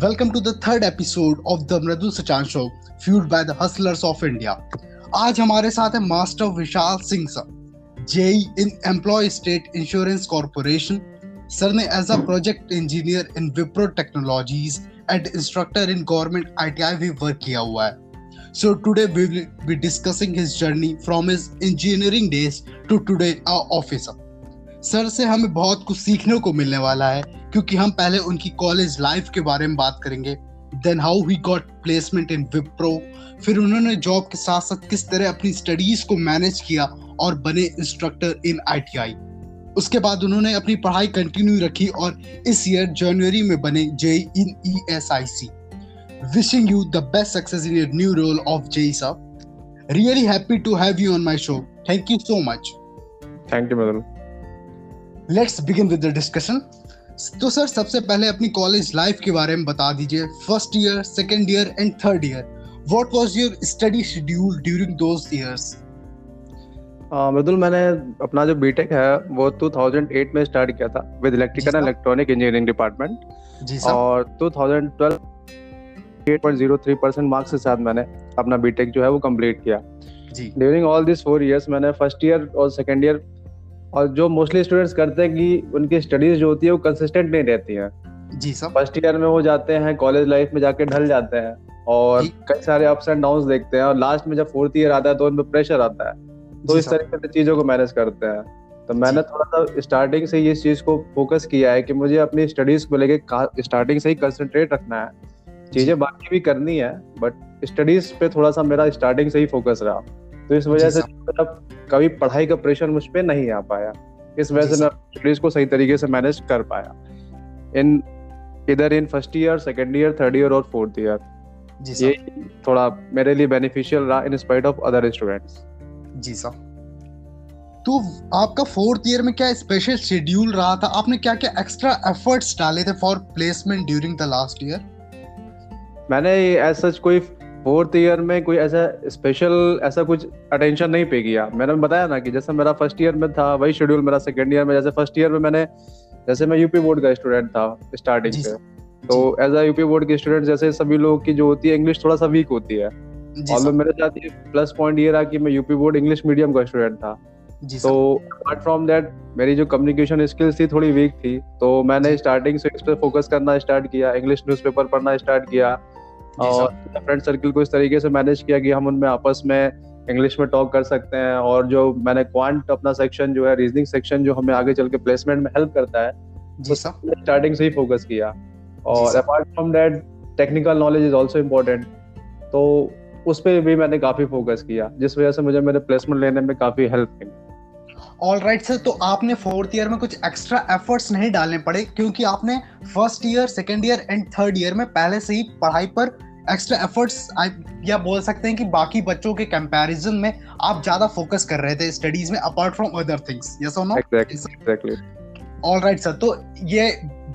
Welcome to the third episode of the Mridul Sachan Show, fueled by the Hustlers of India. आज हमारे साथ है master Vishal Singh sir JE in employ state insurance corporation sir ने as a project engineer in Wipro technologies and instructor in government ITI भी work किया हुआ है। So today we will be discussing his journey from his engineering days to today a officer sir से हमें बहुत कुछ सीखने को मिलने वाला है। क्योंकि हम पहले उनकी कॉलेज लाइफ के बारे में बात करेंगे then how he got placement in Wipro फिर उन्होंने जॉब के साथ साथ किस तरह अपनी स्टडीज़ को मैनेज किया और बने इंस्ट्रक्टर इन आईटीआई उसके बाद उन्होंने अपनी पढ़ाई कंटिन्यू रखी और इस ईयर जनवरी में बने J in E S I C wishing you the best success in your new role of J साहब really happy to have you on my show thank you so much thank you Madan let's begin with the discussion तो sir सबसे पहले अपनी college life के बारे में बता दीजिए। First year second year and third year what was your study schedule during those years Mridul मैंने अपना जो बीटेक है वो 2008 में स्टार्ट किया था with electrical and electronic engineering department और 2012 8.03 परसेंट मार्क्स के साथ मैंने अपना बीटेक जो है वो कंप्लीट किया। During all this four years मैंने फ़र्स्ट ईयर और सेकेंड ईयर और जो मोस्टली स्टूडेंट्स करते हैं कि उनकी स्टडीज़ जो होती है वो कंसिस्टेंट नहीं रहती है। जी सर फ़र्स्ट ईयर में वो जाते हैं कॉलेज लाइफ में जाके ढल जाते हैं और कई सारे अप्स एंड डाउन देखते हैं और लास्ट में जब फोर्थ ईयर आता है तो उनमें प्रेशर आता है। तो इस। तरीके से चीज़ों को मैनेज करते हैं। तो मैंने थोड़ा सा स्टार्टिंग से ये इस चीज़ को फोकस किया है कि मुझे अपनी स्टडीज़ को लेके स्टार्टिंग से ही कंसंट्रेट रखना है। चीज़ें बाकी भी करनी है बट स्टडीज़ पे थोड़ा सा मेरा स्टार्टिंग से ही फोकस रहा। तो इस वजह से मतलब कभी पढ़ाई का प्रेशर मुझ पे नहीं आ पाया। इस वजह से मैं स्टडीज़ को सही तरीके से मैनेज कर पाया। In either in first year second year third year और फोर्थ ईयर जी ये थोड़ा मेरे लिए बेनिफिशियल रहा in spite of other students ji sir. तो आपका फोर्थ ईयर में क्या स्पेशल शेड्यूल रहा था? आपने क्या क्या एक्स्ट्रा एफर्ट्स डाले थे for placement during the last year मैंने एज सच कोई फोर्थ ईयर में कोई ऐसा स्पेशल ऐसा कुछ अटेंशन नहीं पे किया। मैंने बताया ना कि जैसे मेरा फ़र्स्ट ईयर में था वही शेड्यूल मेरा सेकेंड ईयर में। जैसे फ़र्स्ट ईयर में मैंने जैसे मैं यूपी बोर्ड का स्टूडेंट था स्टार्टिंग से तो एज अ यूपी बोर्ड के स्टूडेंट जैसे सभी लोगों की जो होती है इंग्लिश थोड़ा सा वीक होती है। और मेरे साथ ये प्लस पॉइंट ये रहा कि मैं यूपी बोर्ड इंग्लिश मीडियम का स्टूडेंट था। तो अपार्ट फ्रॉम दैट मेरी जो कम्युनिकेशन स्किल्स थी थोड़ी वीक थी। तो मैंने स्टार्टिंग से इस पर फोकस करना स्टार्ट किया इंग्लिश न्यूज़पेपर पढ़ना स्टार्ट किया। और फ्रेंड सर्कल को इस तरीके से मैनेज किया कि हम उनमें आपस में इंग्लिश में टॉक कर सकते हैं और जो मैंने क्वांट अपना सेक्शन जो है रीजनिंग सेक्शन जो हमें आगे चल के प्लेसमेंट में हेल्प करता है जी स्टार्टिंग से ही फोकस किया। और apart from that technical knowledge is also important तो उस पर भी मैंने काफ़ी फोकस किया जिस वजह से मुझे मेरे प्लेसमेंट लेने में काफ़ी हेल्प मिली। ऑल राइट सर तो आपने फोर्थ ईयर में कुछ एक्स्ट्रा एफर्ट्स नहीं डालने पड़े क्योंकि आपने first year second year and third year में पहले से ही पढ़ाई पर एक्स्ट्रा एफर्ट्स या बोल सकते हैं कि बाकी बच्चों के कंपैरिजन में आप ज़्यादा फोकस कर रहे थे स्टडीज़ में apart from other things yes और no exactly all right sir तो ये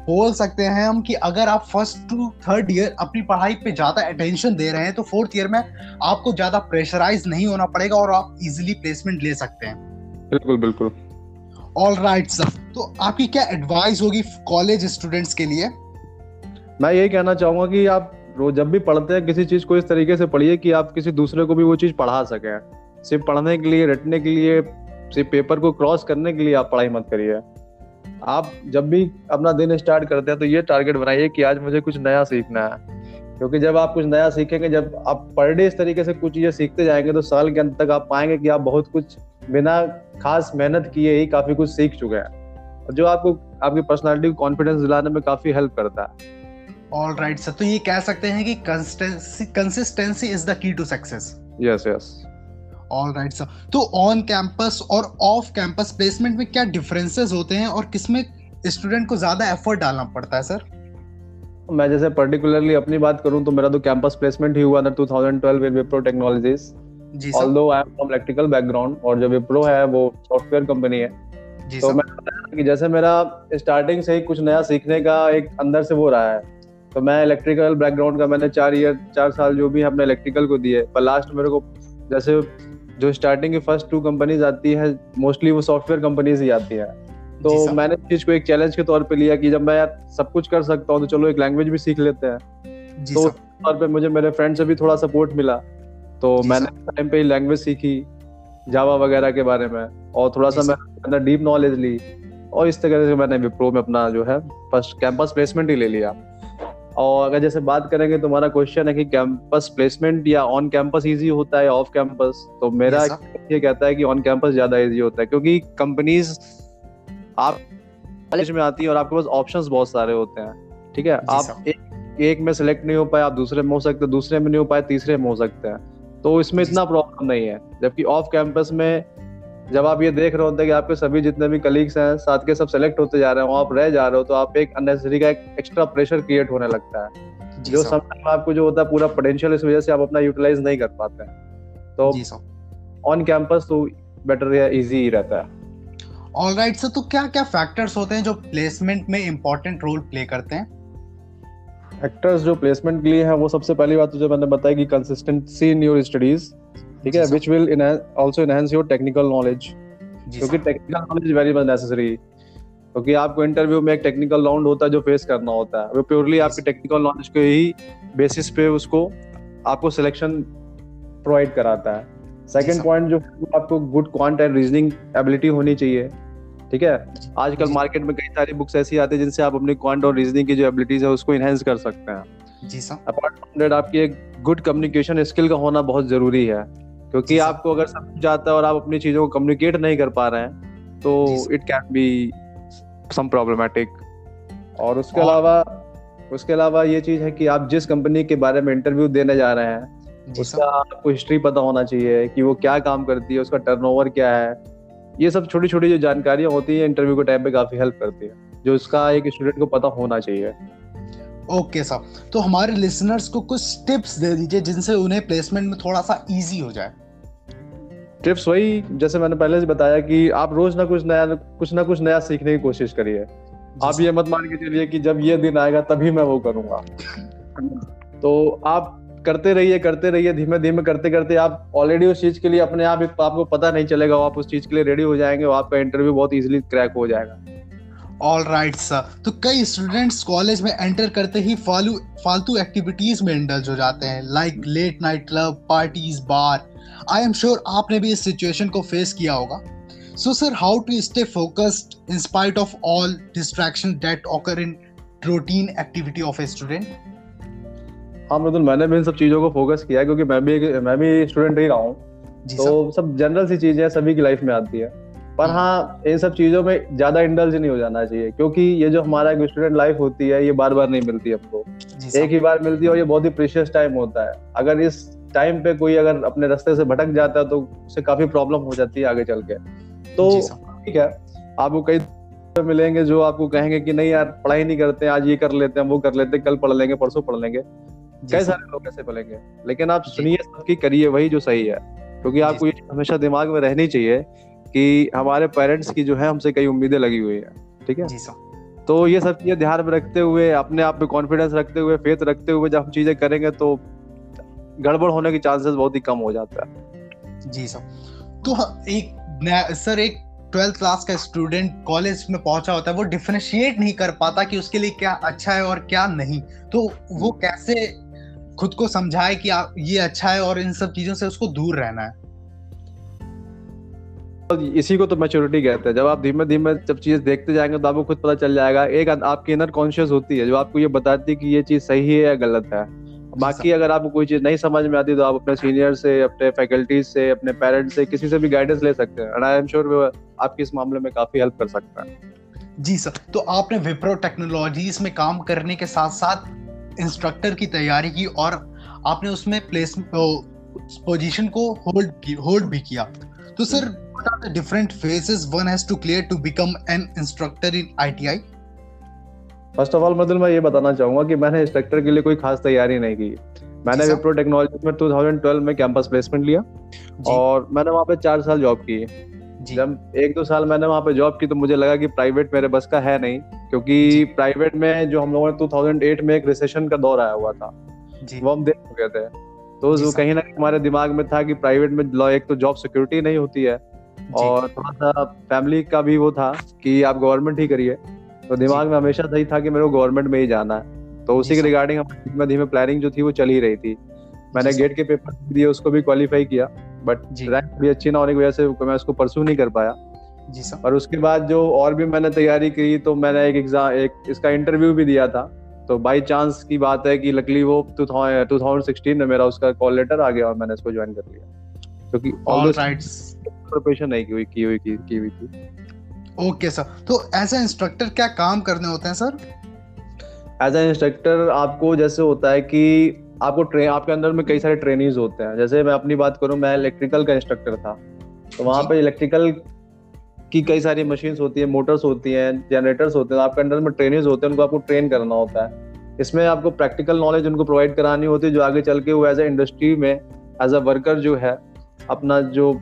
बोल सकते हैं हम कि अगर आप फ़र्स्ट टू थर्ड ईयर अपनी पढ़ाई पे ज़्यादा अटेंशन दे रहे हैं तो फोर्थ ईयर में आपको ज़्यादा प्रेशराइज नहीं होना पड़ेगा और आप इजिली प्लेसमेंट ले सकते हैं। बिल्कुल बिल्कुल। ऑल राइट सर तो आपकी क्या एडवाइस होगी कॉलेज स्टूडेंट्स के लिए? मैं यही कहना चाहूँगा कि आप रोज जब भी पढ़ते हैं किसी चीज़ को इस तरीके से पढ़िए कि आप किसी दूसरे को भी वो चीज़ पढ़ा सकें। सिर्फ़ पढ़ने के लिए रटने के लिए सिर्फ़ पेपर को क्रॉस करने के लिए आप पढ़ाई मत करिए। आप जब भी अपना दिन स्टार्ट करते हैं तो ये टारगेट बनाइए कि आज मुझे कुछ नया सीखना है। क्योंकि जब आप कुछ नया सीखेंगे जब आप पर डे इस तरीके से कुछ चीज़ें सीखते जाएँगे तो साल के अंत तक आप पाएँगे कि आप बहुत कुछ बिना खास मेहनत किए ही काफ़ी कुछ सीख चुके हैं। और जो आपको आपकी पर्सनालिटी को कॉन्फिडेंस दिलाने में काफ़ी हेल्प करता है। ऑल राइट सर तो ये कह सकते हैं कि consistency is the key to success yes yes all right sir तो ऑन कैंपस और ऑफ़ कैंपस प्लेसमेंट में क्या डिफरेंसेस होते हैं और किसमें स्टूडेंट को ज़्यादा एफर्ट डालना पड़ता है सर मैं जैसे पर्टिकुलरली अपनी बात करूँ तो मेरा तो कैंपस प्लेसमेंट ही हुआ था 2012 with Wipro technologies ji sir. Although I am from electrical background और जो विप्रो है वो सॉफ्टवेयर कंपनी है। जी तो मैं कि जैसे मेरा स्टार्टिंग से ही कुछ नया सीखने का एक अंदर से वो रहा है। तो मैं इलेक्ट्रिकल बैकग्राउंड का मैंने चार ईयर चार साल जो भी अपने इलेक्ट्रिकल को दिए पर लास्ट मेरे को जैसे जो स्टार्टिंग की फ़र्स्ट टू कंपनीज़ आती है मोस्टली वो सॉफ्टवेयर कंपनीज़ ही आती है। तो मैंने इस चीज़ को एक चैलेंज के तौर पे लिया कि जब मैं यार सब कुछ कर सकता हूँ तो चलो एक लैंग्वेज भी सीख लेते हैं। तो तौर पे मुझे मेरे फ्रेंड से भी थोड़ा सपोर्ट मिला। तो मैंने टाइम पे लैंग्वेज सीखी जावा वगैरह के बारे में। और थोड़ा सा मैंने डीप नॉलेज ली और इस तरह से मैंने विप्रो में अपना जो है फ़र्स्ट कैंपस प्लेसमेंट ही ले लिया। और अगर जैसे बात करेंगे तो हमारा क्वेश्चन है कि कैंपस प्लेसमेंट या ऑन कैंपस इजी होता है ऑफ़ कैंपस तो मेरा ये कहता है कि ऑन कैंपस ज़्यादा इजी होता है क्योंकि कंपनीज़ आप कॉलेज में आती है और आपके पास ऑप्शंस बहुत सारे होते हैं ठीक है? आप एक एक में सिलेक्ट नहीं हो पाए आप दूसरे में हो सकते दूसरे में नहीं हो पाए तीसरे में हो सकते हैं। तो इसमें इतना प्रॉब्लम नहीं है। जबकि ऑफ़ कैंपस में जब आप ये देख रहे होते हैं कि आपके सभी जितने भी कलीग्स हैं साथ के सब सेलेक्ट होते जा रहे हो आप रह जा रहे हो तो आप एक अननेसेसरी का एक एक्स्ट्रा प्रेशर क्रिएट होने लगता है। जो समटाइम आपको जो होता है पूरा पोटेंशियल इस वजह से आप अपना यूटिलाइज नहीं कर पाते हैं। तो ऑन कैंपस तो बेटर या इजी ही रहता है। ऑल राइट सर तो क्या क्या फैक्टर्स होते हैं जो प्लेसमेंट में इम्पोर्टेंट रोल प्ले करते हैं? फैक्टर्स जो प्लेसमेंट के लिए है वो सबसे पहली बात तो जो मैंने बताया कि कंसिस्टेंसी इन योर स्टडीज़ ठीक है which will also enhance your technical knowledge क्योंकि technical knowledge very much necessary क्योंकि आपको इंटरव्यू में एक टेक्निकल राउंड होता है जो फेस करना होता है। वो प्योरली आपकी टेक्निकल नॉलेज के ही बेसिस पे उसको आपको सिलेक्शन प्रोवाइड कराता है। सेकंड पॉइंट जो आपको good quant and reasoning ability होनी चाहिए। ठीक है? आजकल मार्केट में कई सारी बुक्स ऐसी आती है जिनसे आप अपनी क्वांट और रीजनिंग की जो एबिलिटीज है उसको इनहेंस कर सकते हैं। जी सर। अपार्ट फ्रॉम दैट आपकी एक गुड कम्युनिकेशन स्किल का होना बहुत ज़रूरी है क्योंकि आपको अगर सब कुछ आता है और आप अपनी चीज़ों को कम्युनिकेट नहीं कर पा रहे हैं तो it can be some problematic और उसके अलावा उसके अलावा ये चीज़ है कि आप जिस कंपनी के बारे में इंटरव्यू देने जा रहे हैं उसका आपको हिस्ट्री पता होना चाहिए कि वो क्या काम करती है उसका टर्नओवर क्या है ये सब छोटी छोटी जो जानकारियाँ होती है इंटरव्यू के टाइम पे काफ़ी हेल्प करती है जो उसका एक स्टूडेंट को पता होना चाहिए। ओके सर तो हमारे लिसनर्स को कुछ टिप्स दे दीजिए जिनसे उन्हें प्लेसमेंट में थोड़ा सा इजी हो जाए। टिप्स वही जैसे मैंने पहले से बताया कि आप रोज ना कुछ नया कुछ ना कुछ नया सीखने की कोशिश करिए। आप ये मत मान के चलिए कि जब ये दिन आएगा तभी मैं वो करूँगा। तो आप करते रहिए करते रहिए धीमे धीमे करते करते आप ऑलरेडी उस चीज़ के लिए अपने आप आपको पता नहीं चलेगा, आप उस चीज़ के लिए रेडी हो जाएँगे और आपका इंटरव्यू बहुत इजीली क्रैक हो जाएगा। ऑल राइट सर तो कई स्टूडेंट्स कॉलेज में एंटर करते ही फालू, फालतू एक्टिविटीज़ में इंडल्ज हो जाते हैं like late night club parties bar I am sure आपने भी इस सिचुएशन को फेस किया होगा। So sir how to stay focused in spite of all distraction that occur in routine activity of a student हाँ मतलब मैंने भी इन सब चीज़ों को फोकस किया है क्योंकि मैं भी एक मैं भी स्टूडेंट ही रहा हूँ। तो सब। जनरल सी चीज़ें सभी की लाइफ में आती है। पर हाँ।, हाँ इन सब चीज़ों में ज़्यादा इंडल्ज नहीं हो जाना चाहिए क्योंकि ये जो हमारा एक स्टूडेंट लाइफ होती है ये बार बार नहीं मिलती हमको। एक ही बार मिलती है और ये बहुत ही प्रीशियस टाइम होता है। अगर इस टाइम पे कोई अगर अपने रास्ते से भटक जाता है तो उससे काफ़ी प्रॉब्लम हो जाती है आगे चल के। तो ठीक है आपको कई मिलेंगे जो आपको कहेंगे कि नहीं यार पढ़ाई नहीं करते आज ये कर लेते हैं वो कर लेते हैं कल पढ़ लेंगे परसों पढ़ लेंगे। कई सारे। लोग ऐसे बोलेंगे लेकिन आप सुनिए सबकी करिए वही जो सही है। क्योंकि आपको ये हमेशा दिमाग में रहनी चाहिए कि हमारे पेरेंट्स की जो है हमसे कई उम्मीदें लगी हुई है। ठीक है? तो ये सब चीज़ें ध्यान में रखते हुए अपने आप में कॉन्फिडेंस रखते हुए फेथ रखते हुए जब हम चीज़ें करेंगे तो गड़बड़ होने के चांसेस बहुत ही कम हो जाता है। जी सर। तो एक सर एक ट्वेल्थ क्लास का स्टूडेंट कॉलेज में पहुँचा होता है वो डिफ्रेंशिएट नहीं कर पाता कि उसके लिए क्या अच्छा है और क्या नहीं। तो वो। कैसे खुद को समझाए कि आप ये अच्छा है और इन सब चीज़ों से उसको दूर रहना है। इसी को तो मैच्योरिटी कहते हैं। जब आप धीमे धीमे जब चीज़ देखते जाएँगे तो आपको खुद पता चल जाएगा एक आपकी इनर कॉन्शियस होती है जो आपको ये बताती है कि ये चीज़ सही है या गलत है। बाकी अगर आपको कोई चीज़ नहीं समझ में आती तो आप अपने सीनियर से अपने फैकल्टीज से अपने पेरेंट्स से किसी से भी गाइडेंस ले सकते हैं। एंड आई एम श्योर आपकी इस मामले में काफ़ी हेल्प कर सकता है। जी सर तो आपने विप्रो टेक्नोलॉजीज़ में काम करने के साथ साथ इंस्ट्रक्टर की तैयारी की और आपने उसमें प्लेस पोजीशन को होल्ड होल्ड भी किया। तो sir what are the different phases one has to clear to become an instructor in ITI first of all मतलब मैं ये बताना चाहूँगा कि मैंने इंस्ट्रक्टर के लिए कोई खास तैयारी नहीं की। मैंने विप्रो टेक्नोलॉजी में 2012 में कैंपस प्लेसमेंट लिया और मैंने वहाँ पे चार साल जॉब की जब एक दो साल मैंने वहाँ पे जॉब की तो मुझे लगा कि प्राइवेट मेरे बस का है नहीं क्योंकि प्राइवेट में जो हम लोगों ने 2008 में एक रिसेशन का दौर आया हुआ था वो हम देख चुके थे। तो कहीं ना कहीं हमारे दिमाग में था कि प्राइवेट में एक तो जॉब सिक्योरिटी नहीं होती है और थोड़ा सा फैमिली का भी वो था कि आप गवर्नमेंट ही करिए। तो दिमाग में हमेशा सही था कि मेरे को गवर्नमेंट में ही जाना है। तो उसी के रिगार्डिंग धीमे धीमे प्लानिंग जो थी वो चल ही रही थी। मैंने गेट के पेपर दिए उसको भी क्वालिफाई किया। बट रैंक भी अच्छी ना होने की वजह से मैं उसको परसू नहीं कर पाया। जी सर। और उसके बाद जो और भी मैंने तैयारी की तो मैंने एक एग्ज़ाम एक इसका इंटरव्यू भी दिया था। तो बाई चांस की बात है कि लकली वो टू थाउज़ेंड सिक्सटीन में मेरा उसका कॉल लेटर आ गया और मैंने इसको ज्वाइन कर लिया। क्योंकि ऑल प्रिपरेशन नहीं की हुई की हुई की, की हुई थी। ओके सर तो एज ए इंस्ट्रक्टर क्या काम करने होते हैं सर एज ए इंस्ट्रक्टर आपको जैसे होता है कि आपको ट्रेन आपके अंदर में कई सारे ट्रेनिंग होते हैं। जैसे मैं अपनी बात करूँ मैं इलेक्ट्रिकल का इंस्ट्रक्टर था। तो वहाँ पर इलेक्ट्रिकल की कई सारी मशीन्स होती है मोटर्स होती हैं जनरेटर्स होते हैं। आपके अंडर में ट्रेनिंग होते हैं उनको आपको ट्रेन करना होता है। इसमें आपको प्रैक्टिकल नॉलेज उनको प्रोवाइड करानी होती है जो आगे चल के वो एज ए इंडस्ट्री में एज अ वर्कर जो है अपना जो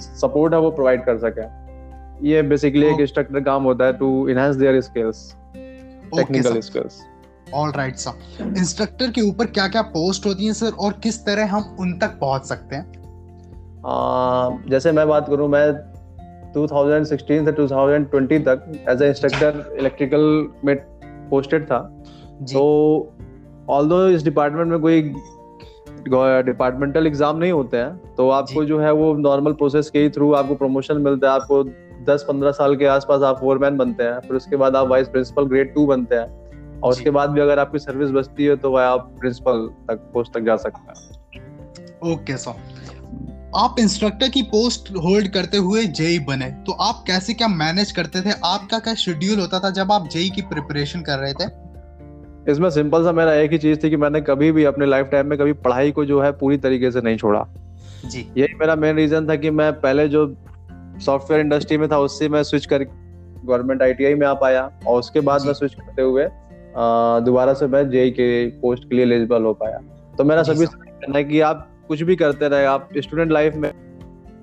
सपोर्ट है वो प्रोवाइड कर सके। ये बेसिकली एक इंस्ट्रक्टर काम होता है to enhance their skills technical skills all right sir instructor के ऊपर क्या क्या पोस्ट होती हैं सर और किस तरह हम उन तक पहुँच सकते हैं? uh, जैसे मैं बात करूँ मैं 2016 से 2020 तक एज ए इंस्ट्रक्टर इलेक्ट्रिकल में पोस्टेड था। तो ऑल इस डिपार्टमेंट में कोई डिपार्टमेंटल एग्ज़ाम नहीं होते हैं तो आपको जो। है वो नॉर्मल प्रोसेस के ही थ्रू आपको प्रमोशन मिलता है। आपको 10-15 साल के आसपास आप फोरमैन बनते हैं फिर उसके बाद आप वाइस प्रिंसिपल ग्रेड टू बनते हैं। और उसके बाद भी अगर आपकी सर्विस बचती है तो वह आप प्रिंसिपल तक पोस्ट तक जा सकते हैं। ओके सर आप इंस्ट्रक्टर की पोस्ट होल्ड करते हुए जेई बने तो आप कैसे क्या मैनेज करते थे? आपका क्या शेड्यूल होता था जब आप जेई की प्रिपरेशन कर रहे थे? इसमें सिंपल सा मेरा एक ही चीज़ थी कि मैंने कभी भी अपने लाइफ टाइम में कभी पढ़ाई को जो है पूरी तरीके से नहीं छोड़ा। जी। यही मेरा मेन रीजन था कि मैं पहले जो सॉफ्टवेयर इंडस्ट्री में था उससे मैं स्विच कर गवर्नमेंट आईटीआई में आ पाया और उसके बाद मैं स्विच करते हुए दोबारा से मैं जेई के पोस्ट के लिए एलिजिबल हो पाया। तो मेरा सभी कहना है कि आप कुछ भी करते रहे आप स्टूडेंट लाइफ में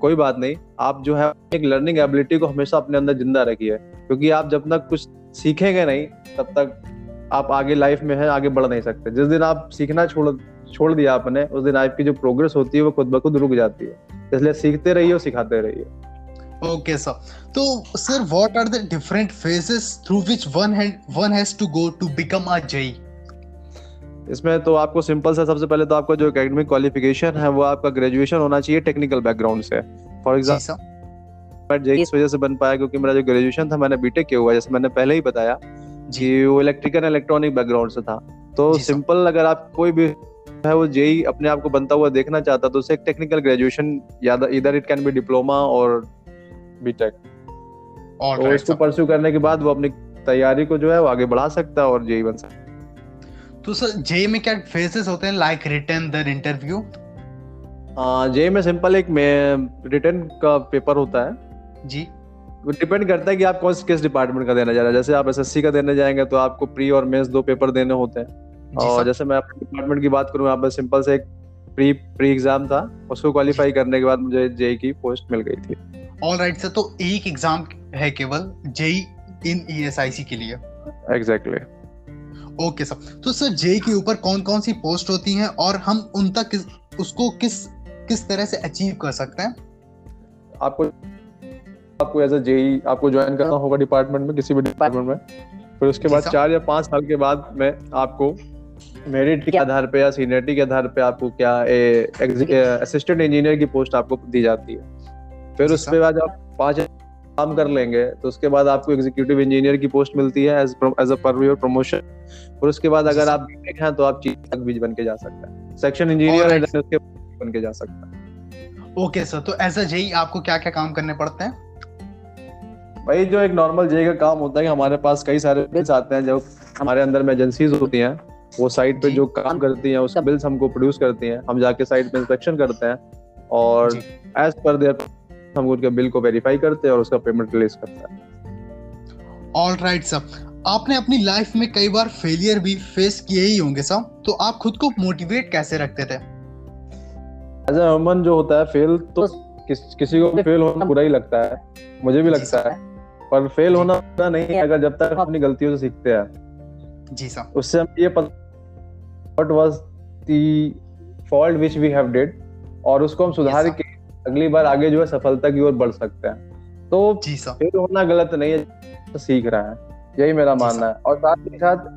कोई बात नहीं आप जो है एक लर्निंग एबिलिटी को हमेशा अपने अंदर ज़िंदा रखिए क्योंकि आप जब तक कुछ सीखेंगे नहीं तब तक आप आगे लाइफ में है आगे बढ़ नहीं सकते। जिस दिन आप सीखना छोड़ छोड़ दिया आपने उस दिन आपकी जो प्रोग्रेस होती है वो खुद ब खुद रुक जाती है। इसलिए सीखते रहिए और सिखाते रहिए। ओके सर तो sir what are the different phases through which one one has to go to become a JE इसमें तो आपको सिंपल सा सबसे पहले तो आपका जो एकेडमिक क्वालिफिकेशन है वो आपका ग्रेजुएशन होना चाहिए टेक्निकल बैकग्राउंड से। फॉर एग्ज़ाम्पल मैं जे इस वजह से बन पाया क्योंकि मेरा जो ग्रेजुएशन था मैंने बीटेक किया हुआ जैसे मैंने पहले ही बताया कि वो इलेक्ट्रिकल इलेक्ट्रॉनिक बैकग्राउंड से था। तो सिंपल अगर आप कोई भी है वो जेई अपने आप को बनता हुआ देखना चाहता तो उसे एक टेक्निकल ग्रेजुएशन या either it can be diploma और बीटेक और तो इसको परस्यू करने के बाद वो अपनी तैयारी को जो है वो आगे बढ़ा सकता है और जेई बन सकता है। तो सर जे में क्या फेसेस होते हैं like written then interview J में सिंपल एक रिटर्न का पेपर होता है। जी। वो डिपेंड करता है कि आप कौन से किस डिपार्टमेंट का देना जा रहे हैं। जैसे आप एसएससी का देने जाएँगे तो आपको प्री और मेंस दो पेपर देने होते हैं। और जैसे मैं अपने डिपार्टमेंट की बात करूँ पर सिंपल से एक प्री प्री एग्ज़ाम था। उसको क्वालिफाई करने के बाद मुझे जेई की पोस्ट मिल गई थी। ऑल राइट सर तो एक एग्ज़ाम है केवल जेई इन ईएसआईसी के लिए। Exactly exactly. ओके सर तो सर जे के ऊपर कौन कौन सी पोस्ट होती हैं और हम उन तक किस, उसको किस किस तरह से अचीव कर सकते हैं? आपको आपको एज अ जेई आपको ज्वाइन करना होगा डिपार्टमेंट में किसी भी डिपार्टमेंट में। फिर उसके बाद चार या पाँच साल के बाद में आपको मेरिट के आधार पे या सीनियरिटी के आधार पे आपको क्या असिस्टेंट इंजीनियर की पोस्ट आपको दी जाती है। फिर उसके बाद आप पाँच काम कर लेंगे तो उसके बाद आपको एग्जीक्यूटिव इंजीनियर की पोस्ट मिलती है as a per your promotion और उसके बाद अगर आप बीटेक हैं तो आप चीफ तक भी बन के जा सकते हैं। सेक्शन इंजीनियर है उसके बन के जा सकते हैं। ओके सर तो एज अ जेई आपको क्या क्या काम करने पड़ते हैं? भाई जो एक नॉर्मल जेई का काम होता है कि हमारे पास कई सारे बिल्स आते हैं जो हमारे अंदर में एजेंसीज होती हैं वो साइट पे जो। काम करती हैं उसके बिल्स हमको प्रोड्यूस करती हैं। हम जाके साइट पे इंस्पेक्शन करते हैं और एज पर देयर हम उनके बिल को वेरीफाई करते हैं और उसका पेमेंट रिलीज़ करते हैं। ऑल राइट सर आपने अपनी लाइफ में कई बार फेलियर भी फेस किए ही होंगे सर तो आप खुद को मोटिवेट कैसे रखते थे? एज अमन जो होता है फेल तो किस, किसी को फेल होना बुरा ही लगता है। मुझे भी लगता है। पर फेल होना बुरा नहीं अगर जब तक अपनी गलतियों से सीखते हैं। जी सर उससे हम ये पता what was the fault which we have did और उसको हम सुधार के अगली बार आगे जो है सफलता की ओर बढ़ सकते हैं। तो जी फेल होना गलत नहीं है तो सीख रहा है। यही मेरा मानना है। और साथ ही साथ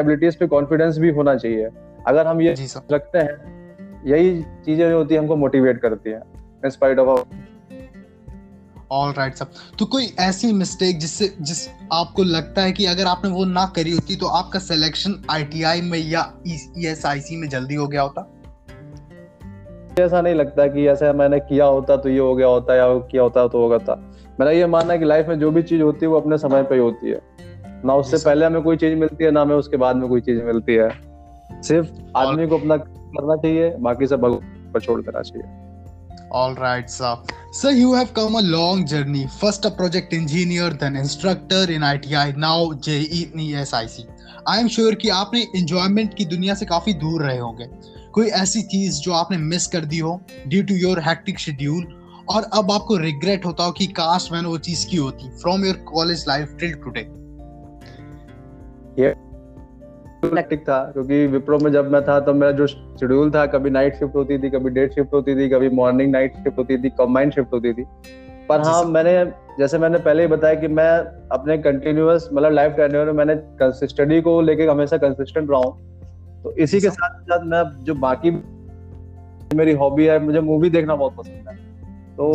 एबिलिटीज पे कॉन्फिडेंस भी होना चाहिए। अगर हम ये रखते हैं यही चीज़ें जो होती है हमको मोटिवेट करती है in spite of all right sir तो कोई ऐसी मिस्टेक जिससे जिस आपको लगता है कि अगर आपने वो ना करी होती तो आपका सिलेक्शन आईटीआई में या ईएसआईसी में जल्दी हो गया होता? ऐसा नहीं लगता कि ऐसा मैंने किया होता तो ये हो गया होता या किया होता तो होगा था। मेरा ये मानना है कि लाइफ में जो भी चीज़ होती है वो अपने समय पे ही होती है। ना उससे पहले हमें कोई चीज़ मिलती है ना हमें उसके बाद में कोई चीज़ मिलती है। सिर्फ़ आदमी को अपना करना चाहिए बाकी सब भगवान पर छोड़ देना चाहिए। All right, sir. Sir, you have come a long journey. First a project engineer, then instructor in ITI, now JE in ESIC. I am sure कि आपने enjoyment की दुनिया से काफ़ी दूर रहे होंगे। कोई ऐसी चीज़ जो आपने मिस कर दी हो due to your hectic schedule और अब आपको रिग्रेट होता हो कि काश मैंने वो चीज़ की होती from your college life till today hectic था क्योंकि विप्रो में जब मैं था तो मेरा जो शेड्यूल था कभी नाइट शिफ्ट होती थी कभी डेट शिफ्ट होती थी कभी मॉर्निंग नाइट शिफ्ट होती थी कंबाइंड शिफ्ट होती थी। पर हाँ मैंने जैसे मैंने पहले ही बताया कि मैं अपने कंटिन्यूअस मतलब लाइफ टेन्योर में मैंने स्टडी को लेके हमेशा कंसिस्टेंट रहा हूँ। तो इसी के साथ साथ मैं जो बाकी मेरी हॉबी है मुझे मूवी देखना बहुत पसंद है। तो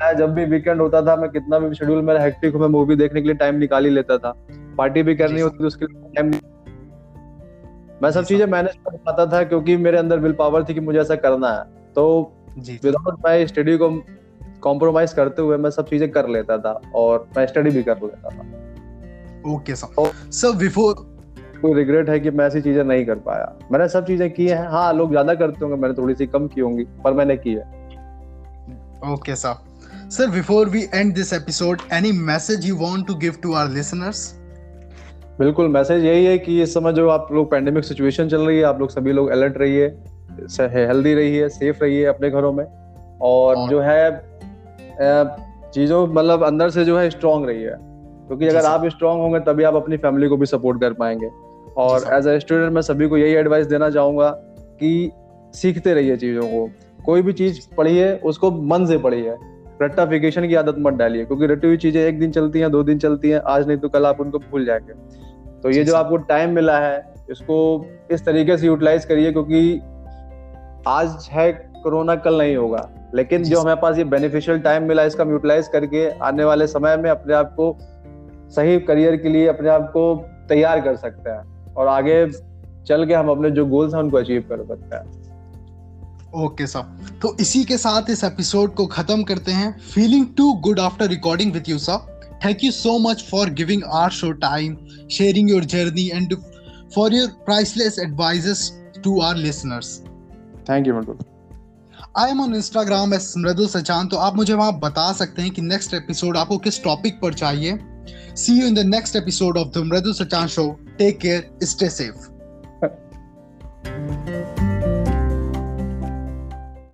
मैं जब भी वीकेंड होता था मैं कितना भी शेड्यूल मेरा हेक्टिक हो मैं मूवी देखने के लिए टाइम निकाल ही लेता था। पार्टी भी करनी होती थी उसके लिए टाइम मैं सब चीज़ें मैनेज कर पाता था क्योंकि मेरे अंदर विल पावर थी कि मुझे ऐसा करना है। तो विदाउट माई स्टडी को कॉम्प्रोमाइज करते हुए मैं सब चीज़ें कर लेता था और मैं स्टडी भी कर लेता था। ओके सर सर बिफोर कोई रिग्रेट है कि मैं ऐसी चीज़ें नहीं कर पाया। मैंने सब चीज़ें की हैं। हाँ लोग ज़्यादा करते होंगे मैंने थोड़ी सी कम की होंगी पर मैंने की है। Okay, sir. Sir, before we end this episode, any message you want to give to our listeners? बिल्कुल मैसेज यही है कि इस समय जो आप लोग पैंडेमिक सिचुएशन चल रही है आप लोग सभी लोग अलर्ट रहिए हेल्दी रहिए सेफ़ रहिए अपने घरों में। और और- जो है चीज़ों मतलब अंदर से जो है स्ट्रांग रहिए। क्योंकि अगर आप स्ट्रांग होंगे तभी आप अपनी फैमिली को भी सपोर्ट कर पाएँगे। और एज अ स्टूडेंट मैं सभी को यही एडवाइस देना चाहूँगा कि सीखते रहिए चीज़ों को। कोई भी चीज़ पढ़िए उसको मन से पढ़िए। रट्टाफिकेशन की आदत मत डालिए क्योंकि रटी हुई चीज़ें एक दिन चलती हैं दो दिन चलती हैं आज नहीं तो कल आप उनको भूल जाएँगे। तो ये जो आपको टाइम मिला है इसको इस तरीके से यूटिलाइज करिए क्योंकि आज है कोरोना कल नहीं होगा। लेकिन जो हमारे पास ये बेनिफिशियल टाइम मिला है इसका हम यूटिलाइज करके आने वाले समय में अपने आप को सही करियर के लिए अपने आप को तैयार कर सकते हैं। और आगे चल के हम अपने जो गोल्स हैं उनको अचीव कर सकते हैं। ओके सर तो इसी के साथ इस एपिसोड को खत्म करते हैं। Feeling too good after recording with you sir thank you so much for giving our show time sharing your journey and for your priceless advices to our listeners thank you Mintu I am on Instagram as Mridul Sachan तो आप मुझे वहाँ बता सकते हैं कि next episode आपको किस टॉपिक पर चाहिए? See you in the next episode of the Mredu Satan Show. Take care, stay safe.